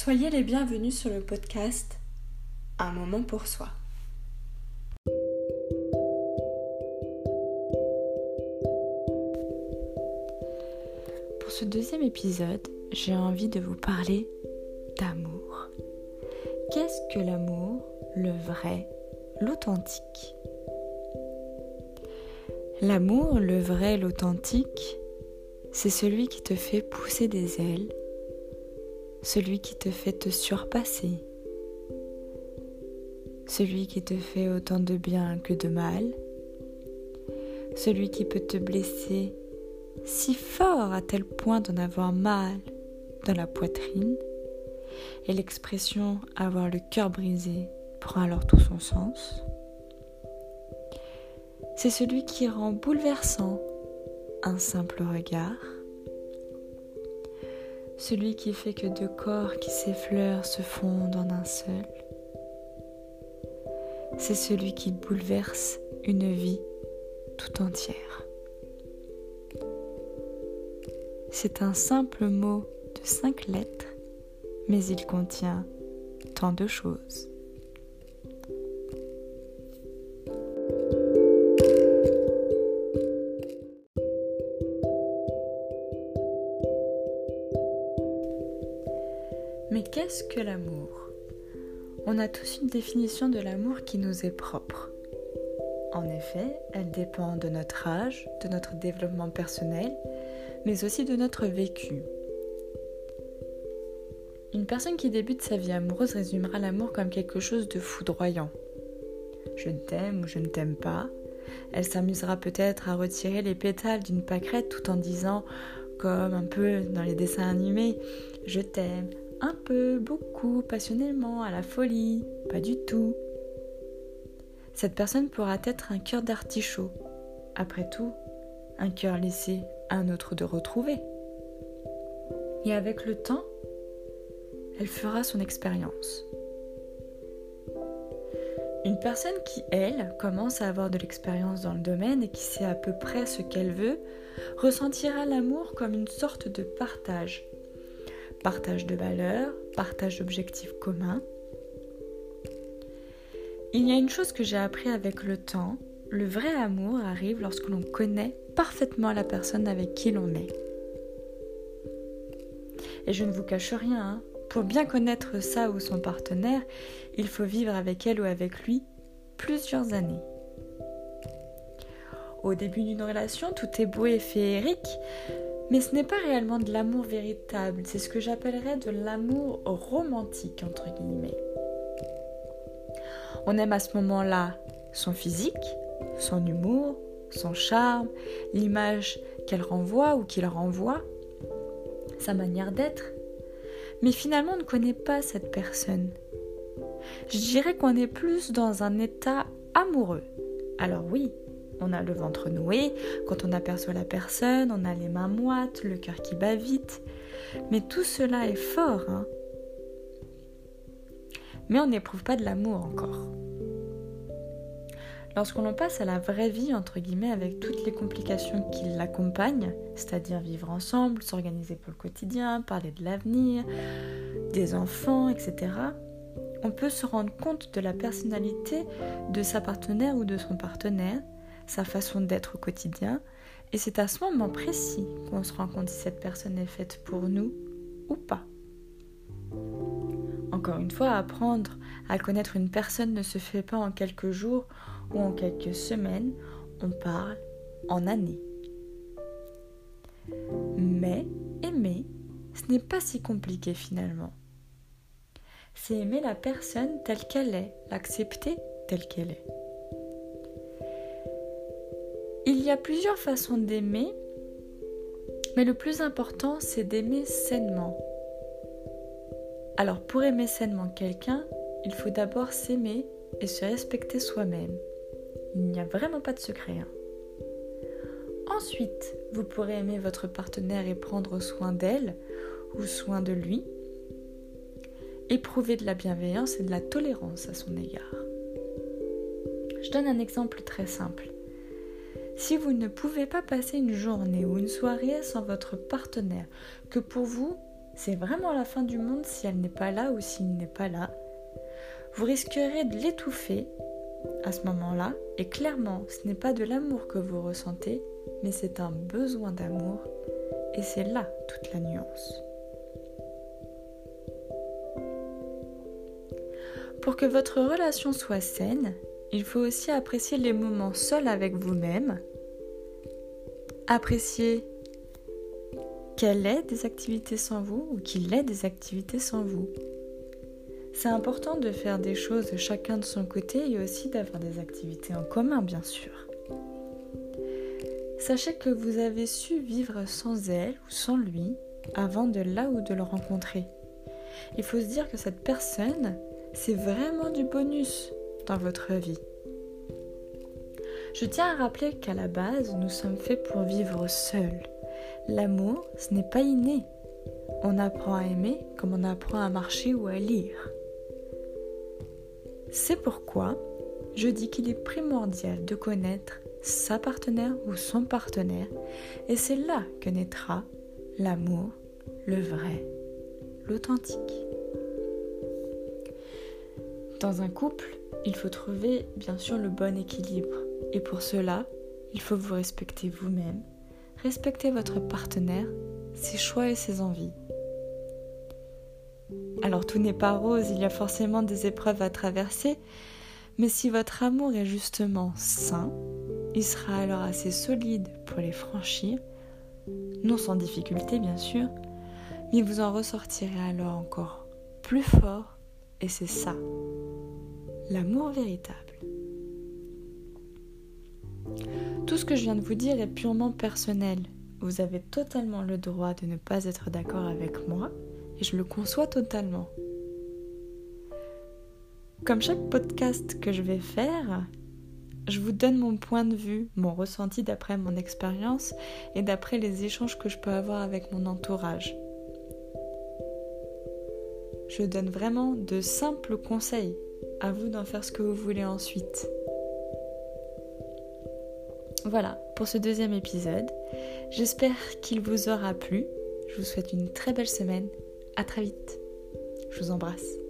Soyez les bienvenus sur le podcast Un moment pour soi. Pour ce deuxième épisode, j'ai envie de vous parler d'amour. Qu'est-ce que l'amour, le vrai, l'authentique? L'amour, le vrai, l'authentique, c'est celui qui te fait pousser des ailes, celui qui te fait te surpasser, celui qui te fait autant de bien que de mal, celui qui peut te blesser si fort à tel point d'en avoir mal dans la poitrine, et l'expression avoir le cœur brisé prend alors tout son sens. C'est celui qui rend bouleversant un simple regard. Celui qui fait que deux corps qui s'effleurent se fondent en un seul. C'est celui qui bouleverse une vie tout entière. C'est un simple mot de cinq lettres, mais il contient tant de choses. Qu'est-ce que l'amour? On a tous une définition de l'amour qui nous est propre. En effet, elle dépend de notre âge, de notre développement personnel, mais aussi de notre vécu. Une personne qui débute sa vie amoureuse résumera l'amour comme quelque chose de foudroyant. Je t'aime ou je ne t'aime pas. Elle s'amusera peut-être à retirer les pétales d'une pâquerette tout en disant, comme un peu dans les dessins animés, je t'aime, un peu, beaucoup, passionnément, à la folie, pas du tout. Cette personne pourra être un cœur d'artichaut. Après tout, un cœur laissé à un autre de retrouver. Et avec le temps, elle fera son expérience. Une personne qui, elle, commence à avoir de l'expérience dans le domaine et qui sait à peu près ce qu'elle veut, ressentira l'amour comme une sorte de partage partage de valeurs, partage d'objectifs communs. Il y a une chose que j'ai appris avec le temps, le vrai amour arrive lorsque l'on connaît parfaitement la personne avec qui l'on est. Et je ne vous cache rien, hein, pour bien connaître ça ou son partenaire, il faut vivre avec elle ou avec lui plusieurs années. Au début d'une relation, tout est beau et féerique, mais ce n'est pas réellement de l'amour véritable, c'est ce que j'appellerais de l'amour romantique, entre guillemets. On aime à ce moment-là son physique, son humour, son charme, l'image qu'elle renvoie ou qu'il renvoie, sa manière d'être. Mais finalement, on ne connaît pas cette personne. Je dirais qu'on est plus dans un état amoureux. Alors oui, on a le ventre noué, quand on aperçoit la personne, on a les mains moites, le cœur qui bat vite. Mais tout cela est fort, hein Mais on n'éprouve pas de l'amour encore. Lorsqu'on passe à la vraie vie, entre guillemets, avec toutes les complications qui l'accompagnent, c'est-à-dire vivre ensemble, s'organiser pour le quotidien, parler de l'avenir, des enfants, etc., on peut se rendre compte de la personnalité de sa partenaire ou de son partenaire sa façon d'être au quotidien. Et c'est à ce moment précis qu'on se rend compte si cette personne est faite pour nous ou pas. Encore une fois, apprendre à connaître une personne ne se fait pas en quelques jours ou en quelques semaines, on parle en années. Mais aimer, ce n'est pas si compliqué finalement. C'est aimer la personne telle qu'elle est, l'accepter telle qu'elle est. Il y a plusieurs façons d'aimer, mais le plus important, c'est d'aimer sainement. Alors pour aimer sainement quelqu'un, il faut d'abord s'aimer et se respecter soi-même. Il n'y a vraiment pas de secret. Hein. Ensuite, vous pourrez aimer votre partenaire et prendre soin d'elle ou soin de lui. Éprouver de la bienveillance et de la tolérance à son égard. Je donne un exemple très simple. Si vous ne pouvez pas passer une journée ou une soirée sans votre partenaire, que pour vous c'est vraiment la fin du monde si elle n'est pas là ou s'il n'est pas là. Vous risquerez de l'étouffer à ce moment-là, et clairement, ce n'est pas de l'amour que vous ressentez, mais c'est un besoin d'amour, et c'est là toute la nuance. Pour que votre relation soit saine, il faut aussi apprécier les moments seuls avec vous-même, apprécier qu'elle ait des activités sans vous ou qu'il ait des activités sans vous. C'est important de faire des choses chacun de son côté et aussi d'avoir des activités en commun, bien sûr. Sachez que vous avez su vivre sans elle ou sans lui avant de là ou de le rencontrer. Il faut se dire que cette personne, c'est vraiment du bonus votre vie. Je tiens à rappeler qu'à la base, nous sommes faits pour vivre seuls. L'amour, ce n'est pas inné. On apprend à aimer comme on apprend à marcher ou à lire. C'est pourquoi je dis qu'il est primordial de connaître sa partenaire ou son partenaire et c'est là que naîtra l'amour, le vrai, l'authentique. Dans un couple, il faut trouver bien sûr le bon équilibre et pour cela, il faut vous respecter vous-même, respecter votre partenaire, ses choix et ses envies. Alors tout n'est pas rose, il y a forcément des épreuves à traverser, mais si votre amour est justement sain, il sera alors assez solide pour les franchir, non sans difficulté bien sûr, mais vous en ressortirez alors encore plus fort, et c'est ça, l'amour véritable. Tout ce que je viens de vous dire est purement personnel. Vous avez totalement le droit de ne pas être d'accord avec moi, et je le conçois totalement. Comme chaque podcast que je vais faire, je vous donne mon point de vue, mon ressenti d'après mon expérience et d'après les échanges que je peux avoir avec mon entourage. Je donne vraiment de simples conseils, à vous d'en faire ce que vous voulez ensuite. Voilà pour ce deuxième épisode. J'espère qu'il vous aura plu. Je vous souhaite une très belle semaine à très vite. Je vous embrasse.